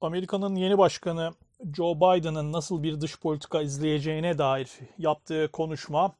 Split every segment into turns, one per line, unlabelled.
Amerika'nın yeni başkanı Joe Biden'ın nasıl bir dış politika izleyeceğine dair yaptığı konuşma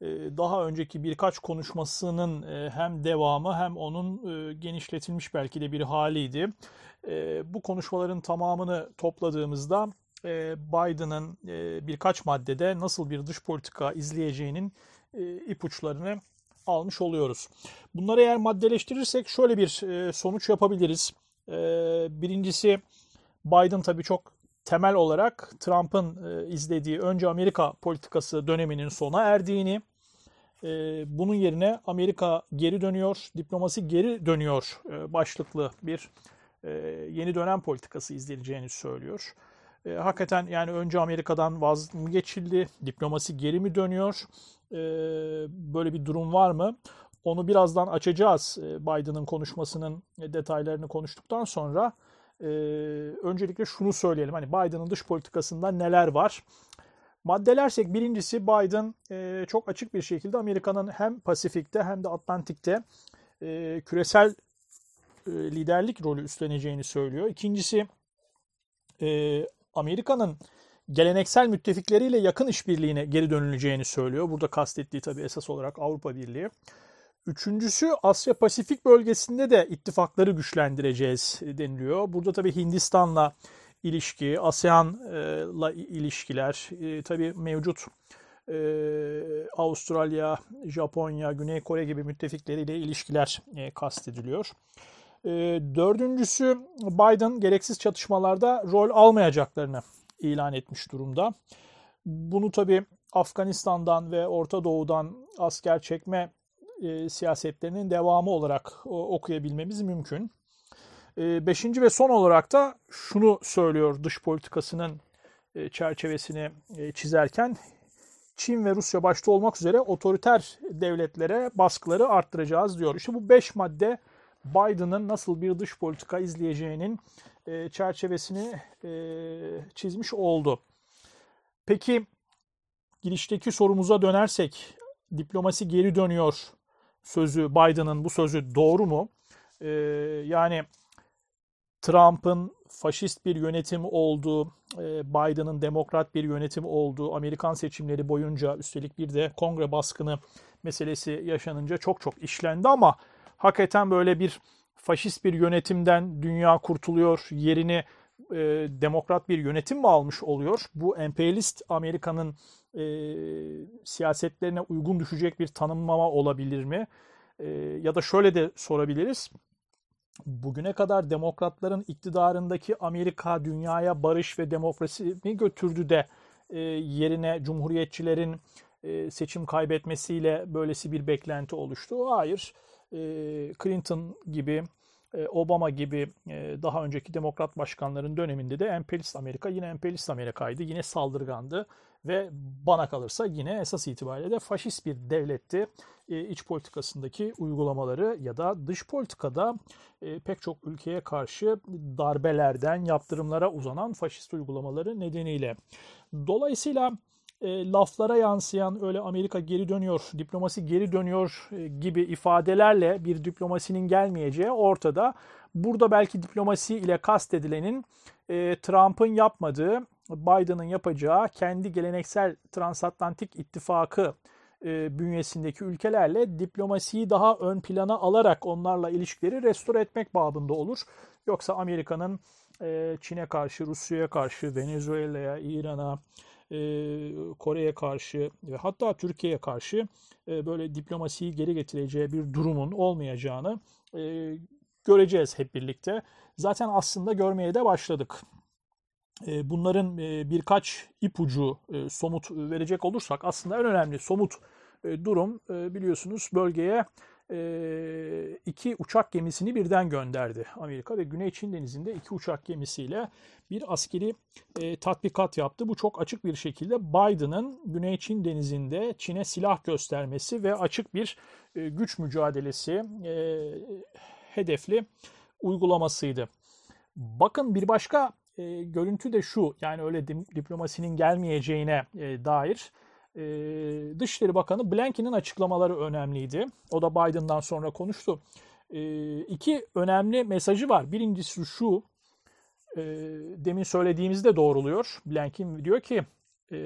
e, daha önceki birkaç konuşmasının e, hem devamı hem onun e, genişletilmiş belki de bir haliydi. Bu konuşmaların tamamını topladığımızda Biden'ın birkaç maddede nasıl bir dış politika izleyeceğinin ipuçlarını almış oluyoruz. Bunları eğer maddeleştirirsek şöyle bir sonuç yapabiliriz. Birincisi Biden tabii çok temel olarak Trump'ın e, izlediği önce Amerika politikası döneminin sona erdiğini, e, bunun yerine Amerika geri dönüyor, diplomasi geri dönüyor e, başlıklı bir yeni dönem politikası izleneceğini söylüyor. Hakikaten yani önce Amerika'dan vaz mı geçildi, diplomasi geri mi dönüyor, böyle bir durum var mı? Onu birazdan açacağız Biden'ın konuşmasının detaylarını konuştuktan sonra e, öncelikle şunu söyleyelim. Hani Biden'ın dış politikasında neler var? Maddelersek birincisi Biden e, çok açık bir şekilde Amerika'nın hem Pasifik'te hem de Atlantik'te e, küresel e, liderlik rolü üstleneceğini söylüyor. İkincisi e, Amerika'nın geleneksel müttefikleriyle yakın işbirliğine geri dönüleceğini söylüyor. Burada kastettiği tabii esas olarak Avrupa Birliği. Üçüncüsü Asya Pasifik bölgesinde de ittifakları güçlendireceğiz deniliyor. Burada tabii Hindistan'la ilişki, ASEAN'la ilişkiler, e, tabii mevcut e, Avustralya, Japonya, Güney Kore gibi müttefikleriyle ilişkiler e, kastediliyor. Dördüncüsü Biden gereksiz çatışmalarda rol almayacaklarını ilan etmiş durumda. Bunu tabii Afganistan'dan ve Orta Doğu'dan asker çekme e, siyasetlerinin devamı olarak o, okuyabilmemiz mümkün. E, beşinci ve son olarak da şunu söylüyor dış politikasının e, çerçevesini e, çizerken Çin ve Rusya başta olmak üzere otoriter devletlere baskıları arttıracağız diyor. İşte bu beş madde Biden'ın nasıl bir dış politika izleyeceğinin e, çerçevesini e, çizmiş oldu. Peki girişteki sorumuza dönersek diplomasi geri dönüyor sözü, Biden'ın bu sözü doğru mu? Ee, yani Trump'ın faşist bir yönetim olduğu, e, Biden'ın demokrat bir yönetim olduğu, Amerikan seçimleri boyunca üstelik bir de kongre baskını meselesi yaşanınca çok çok işlendi ama hakikaten böyle bir faşist bir yönetimden dünya kurtuluyor, yerini e, demokrat bir yönetim mi almış oluyor? Bu emperyalist Amerika'nın e, siyasetlerine uygun düşecek bir tanımlama olabilir mi? E, ya da şöyle de sorabiliriz. Bugüne kadar demokratların iktidarındaki Amerika dünyaya barış ve demokrasi mi götürdü de e, yerine cumhuriyetçilerin e, seçim kaybetmesiyle böylesi bir beklenti oluştu? Hayır. E, Clinton gibi e, Obama gibi e, daha önceki demokrat başkanların döneminde de emperyalist Amerika yine emperyalist Amerika'ydı. Yine saldırgandı ve bana kalırsa yine esas itibariyle de faşist bir devletti. E, iç politikasındaki uygulamaları ya da dış politikada pek çok ülkeye karşı darbelerden yaptırımlara uzanan faşist uygulamaları nedeniyle. Dolayısıyla e, laflara yansıyan öyle Amerika geri dönüyor, diplomasi geri dönüyor e, gibi ifadelerle bir diplomasinin gelmeyeceği ortada. Burada belki diplomasi ile kastedilenin e, Trump'ın yapmadığı, Biden'ın yapacağı kendi geleneksel transatlantik ittifakı e, bünyesindeki ülkelerle diplomasiyi daha ön plana alarak onlarla ilişkileri restore etmek babında olur. Yoksa Amerika'nın e, Çin'e karşı, Rusya'ya karşı, Venezuela'ya, İran'a, e, Kore'ye karşı ve hatta Türkiye'ye karşı e, böyle diplomasiyi geri getireceği bir durumun olmayacağını e, göreceğiz hep birlikte. Zaten aslında görmeye de başladık. Bunların birkaç ipucu somut verecek olursak aslında en önemli somut durum biliyorsunuz bölgeye e, iki uçak gemisini birden gönderdi Amerika ve Güney Çin Denizi'nde iki uçak gemisiyle bir askeri e, tatbikat yaptı. Bu çok açık bir şekilde Biden'ın Güney Çin Denizi'nde Çin'e silah göstermesi ve açık bir e, güç mücadelesi e, hedefli uygulamasıydı. Bakın bir başka e, görüntü de şu yani öyle diplomasinin gelmeyeceğine e, dair e, Dışişleri Bakanı Blinken'in açıklamaları önemliydi. O da Biden'dan sonra konuştu. E, iki önemli mesajı var. Birincisi şu, e, demin söylediğimizi de doğruluyor. Blinken diyor ki e,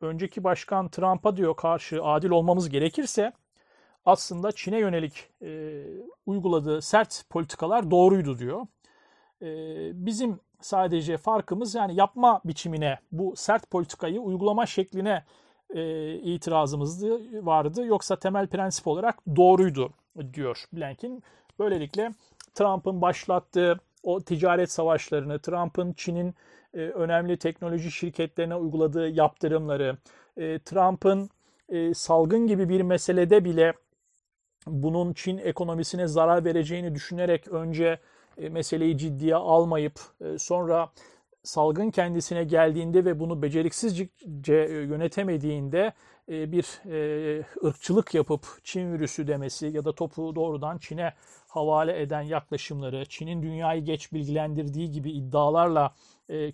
önceki başkan Trump'a diyor karşı adil olmamız gerekirse aslında Çin'e yönelik e, uyguladığı sert politikalar doğruydu diyor. E, bizim sadece farkımız yani yapma biçimine bu sert politikayı uygulama şekline e, itirazımızdı vardı. Yoksa temel prensip olarak doğruydu diyor Blinken. Böylelikle Trump'ın başlattığı o ticaret savaşlarını, Trump'ın Çin'in e, önemli teknoloji şirketlerine uyguladığı yaptırımları, e, Trump'ın e, salgın gibi bir meselede bile bunun Çin ekonomisine zarar vereceğini düşünerek önce e, meseleyi ciddiye almayıp e, sonra salgın kendisine geldiğinde ve bunu beceriksizce e, yönetemediğinde bir ırkçılık yapıp Çin virüsü demesi ya da topu doğrudan Çin'e havale eden yaklaşımları, Çin'in dünyayı geç bilgilendirdiği gibi iddialarla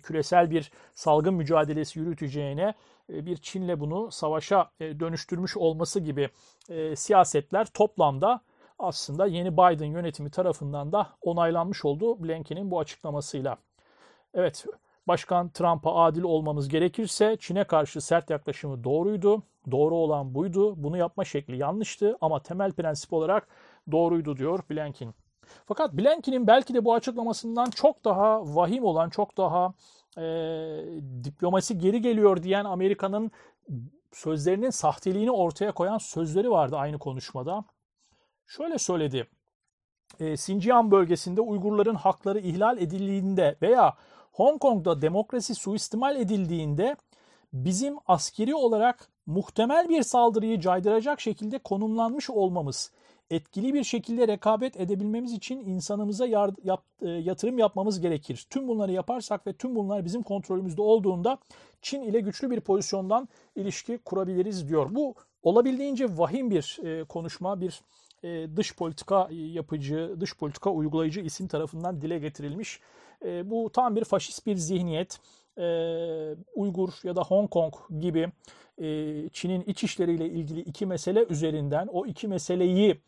küresel bir salgın mücadelesi yürüteceğine bir Çin'le bunu savaşa dönüştürmüş olması gibi siyasetler toplamda aslında yeni Biden yönetimi tarafından da onaylanmış oldu Blinken'in bu açıklamasıyla. Evet, Başkan Trump'a adil olmamız gerekirse Çin'e karşı sert yaklaşımı doğruydu. Doğru olan buydu. Bunu yapma şekli yanlıştı ama temel prensip olarak doğruydu diyor Blinken. Fakat Blinken'in belki de bu açıklamasından çok daha vahim olan, çok daha e, diplomasi geri geliyor diyen Amerika'nın sözlerinin sahteliğini ortaya koyan sözleri vardı aynı konuşmada. Şöyle söyledi. E, Xinjiang bölgesinde Uygurların hakları ihlal edildiğinde veya Hong Kong'da demokrasi suistimal edildiğinde bizim askeri olarak muhtemel bir saldırıyı caydıracak şekilde konumlanmış olmamız, etkili bir şekilde rekabet edebilmemiz için insanımıza yap, e, yatırım yapmamız gerekir. Tüm bunları yaparsak ve tüm bunlar bizim kontrolümüzde olduğunda Çin ile güçlü bir pozisyondan ilişki kurabiliriz diyor. Bu olabildiğince vahim bir e, konuşma, bir dış politika yapıcı, dış politika uygulayıcı isim tarafından dile getirilmiş. E, bu tam bir faşist bir zihniyet. E, Uygur ya da Hong Kong gibi Çin'in iç işleriyle ilgili iki mesele üzerinden o iki meseleyi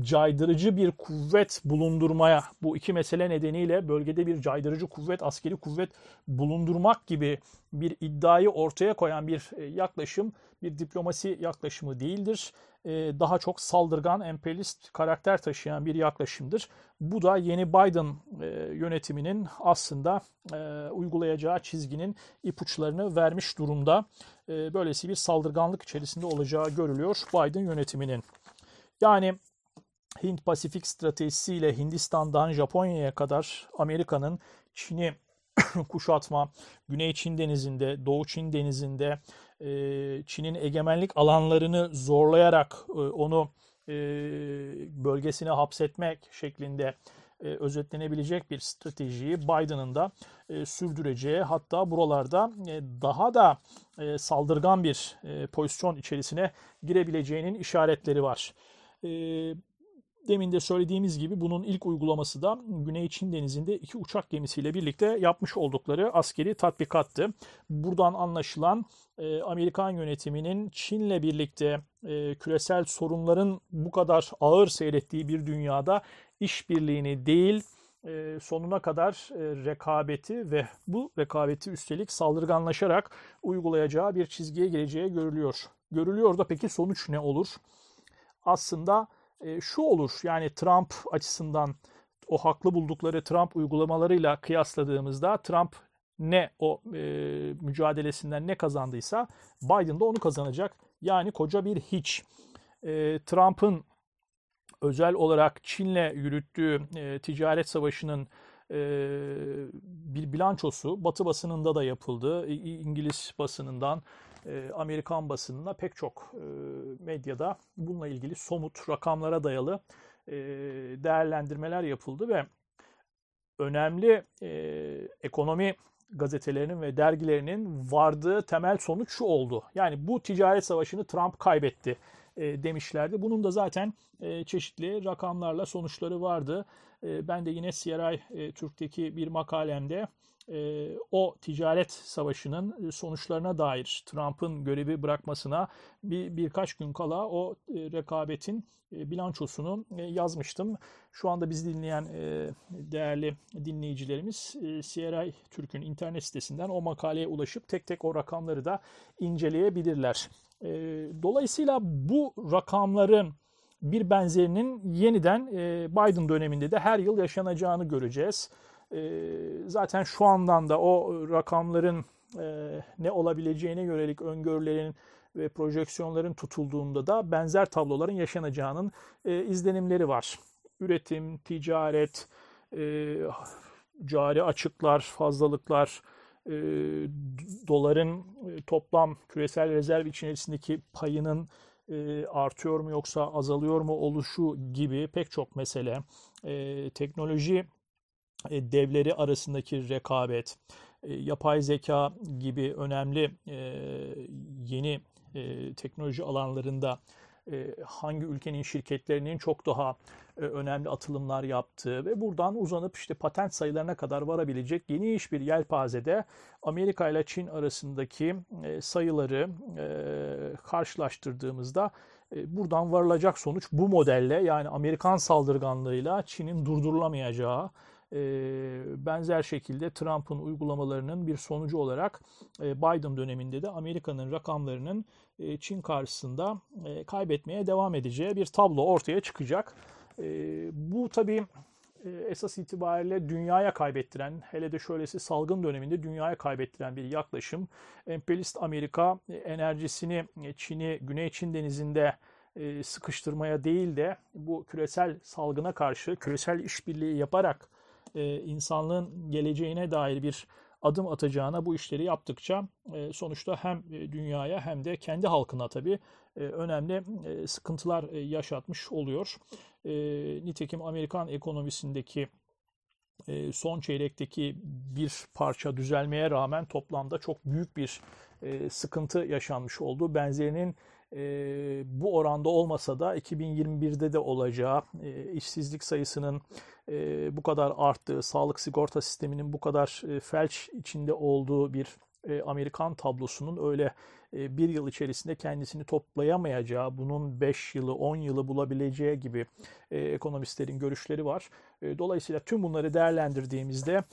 caydırıcı bir kuvvet bulundurmaya, bu iki mesele nedeniyle bölgede bir caydırıcı kuvvet, askeri kuvvet bulundurmak gibi bir iddiayı ortaya koyan bir yaklaşım, bir diplomasi yaklaşımı değildir. E, daha çok saldırgan, emperyalist karakter taşıyan bir yaklaşımdır. Bu da yeni Biden e, yönetiminin aslında e, uygulayacağı çizginin ipuçlarını vermiş durumda. Böylesi bir saldırganlık içerisinde olacağı görülüyor Biden yönetiminin. Yani Hint-Pasifik stratejisiyle Hindistan'dan Japonya'ya kadar Amerika'nın Çin'i kuşatma, Güney Çin denizinde, Doğu Çin denizinde e, Çin'in egemenlik alanlarını zorlayarak e, onu e, bölgesine hapsetmek şeklinde özetlenebilecek bir stratejiyi Biden'ın da sürdüreceği hatta buralarda daha da saldırgan bir pozisyon içerisine girebileceğinin işaretleri var. Demin de söylediğimiz gibi bunun ilk uygulaması da Güney Çin Denizi'nde iki uçak gemisiyle birlikte yapmış oldukları askeri tatbikattı. Buradan anlaşılan e, Amerikan yönetiminin Çin'le birlikte e, küresel sorunların bu kadar ağır seyrettiği bir dünyada işbirliğini değil e, sonuna kadar e, rekabeti ve bu rekabeti üstelik saldırganlaşarak uygulayacağı bir çizgiye geleceği görülüyor. Görülüyor da peki sonuç ne olur? Aslında e, şu olur yani Trump açısından o haklı buldukları Trump uygulamalarıyla kıyasladığımızda Trump ne o e, mücadelesinden ne kazandıysa Biden de onu kazanacak. Yani koca bir hiç. E, Trump'ın özel olarak Çin'le yürüttüğü e, ticaret savaşının e, bir bilançosu Batı basınında da yapıldı. İngiliz basınından e, Amerikan basınına pek çok e, medyada bununla ilgili somut rakamlara dayalı e, değerlendirmeler yapıldı ve önemli ekonomi gazetelerinin ve dergilerinin vardığı temel sonuç şu oldu. Yani bu ticaret savaşını Trump kaybetti. demişlerdi. Bunun da zaten çeşitli rakamlarla sonuçları vardı. Ben de yine CRI Türk'teki bir makalemde o ticaret savaşının sonuçlarına dair Trump'ın görevi bırakmasına bir birkaç gün kala o rekabetin bilançosunu yazmıştım. Şu anda bizi dinleyen değerli dinleyicilerimiz CRI Türk'ün internet sitesinden o makaleye ulaşıp tek tek o rakamları da inceleyebilirler. Dolayısıyla bu rakamların bir benzerinin yeniden Biden döneminde de her yıl yaşanacağını göreceğiz. Zaten şu andan da o rakamların ne olabileceğine yönelik öngörülerin ve projeksiyonların tutulduğunda da benzer tabloların yaşanacağının izlenimleri var. Üretim, ticaret, cari açıklar, fazlalıklar, doların toplam küresel rezerv içerisindeki payının artıyor mu yoksa azalıyor mu oluşu gibi pek çok mesele, teknoloji devleri arasındaki rekabet, yapay zeka gibi önemli yeni teknoloji alanlarında hangi ülkenin şirketlerinin çok daha önemli atılımlar yaptığı ve buradan uzanıp işte patent sayılarına kadar varabilecek geniş bir yelpazede Amerika ile Çin arasındaki sayıları karşılaştırdığımızda buradan varılacak sonuç bu modelle yani Amerikan saldırganlığıyla Çin'in durdurulamayacağı benzer şekilde Trump'ın uygulamalarının bir sonucu olarak Biden döneminde de Amerika'nın rakamlarının Çin karşısında kaybetmeye devam edeceği bir tablo ortaya çıkacak. Bu tabii esas itibariyle dünyaya kaybettiren, hele de şöylesi salgın döneminde dünyaya kaybettiren bir yaklaşım. Emperyalist Amerika enerjisini Çin'i Güney Çin denizinde sıkıştırmaya değil de bu küresel salgına karşı küresel işbirliği yaparak insanlığın geleceğine dair bir adım atacağına bu işleri yaptıkça sonuçta hem dünyaya hem de kendi halkına tabii önemli sıkıntılar yaşatmış oluyor. Nitekim Amerikan ekonomisindeki son çeyrekteki bir parça düzelmeye rağmen toplamda çok büyük bir sıkıntı yaşanmış oldu. Benzerinin bu oranda olmasa da 2021'de de olacağı, işsizlik sayısının bu kadar arttığı, sağlık sigorta sisteminin bu kadar felç içinde olduğu bir Amerikan tablosunun öyle bir yıl içerisinde kendisini toplayamayacağı, bunun 5 yılı, 10 yılı bulabileceği gibi ekonomistlerin görüşleri var. Dolayısıyla tüm bunları değerlendirdiğimizde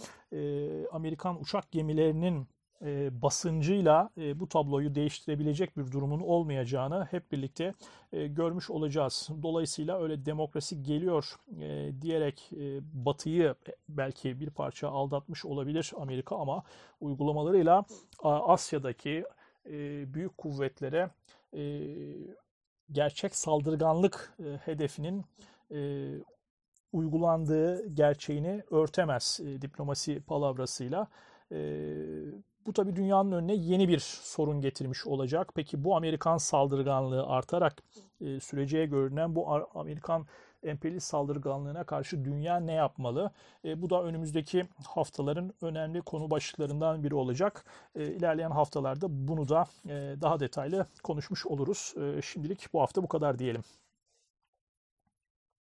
Amerikan uçak gemilerinin e, basıncıyla e, bu tabloyu değiştirebilecek bir durumun olmayacağını hep birlikte e, görmüş olacağız. Dolayısıyla öyle demokrasi geliyor e, diyerek e, Batı'yı belki bir parça aldatmış olabilir Amerika ama uygulamalarıyla Asya'daki e, büyük kuvvetlere e, gerçek saldırganlık e, hedefinin e, uygulandığı gerçeğini örtemez e, diplomasi palavrasıyla. E, bu tabii dünyanın önüne yeni bir sorun getirmiş olacak. Peki bu Amerikan saldırganlığı artarak e, süreceğe görünen bu Amerikan emperyalist saldırganlığına karşı dünya ne yapmalı? E, bu da önümüzdeki haftaların önemli konu başlıklarından biri olacak. E, ilerleyen haftalarda bunu da e, daha detaylı konuşmuş oluruz. E, şimdilik bu hafta bu kadar diyelim.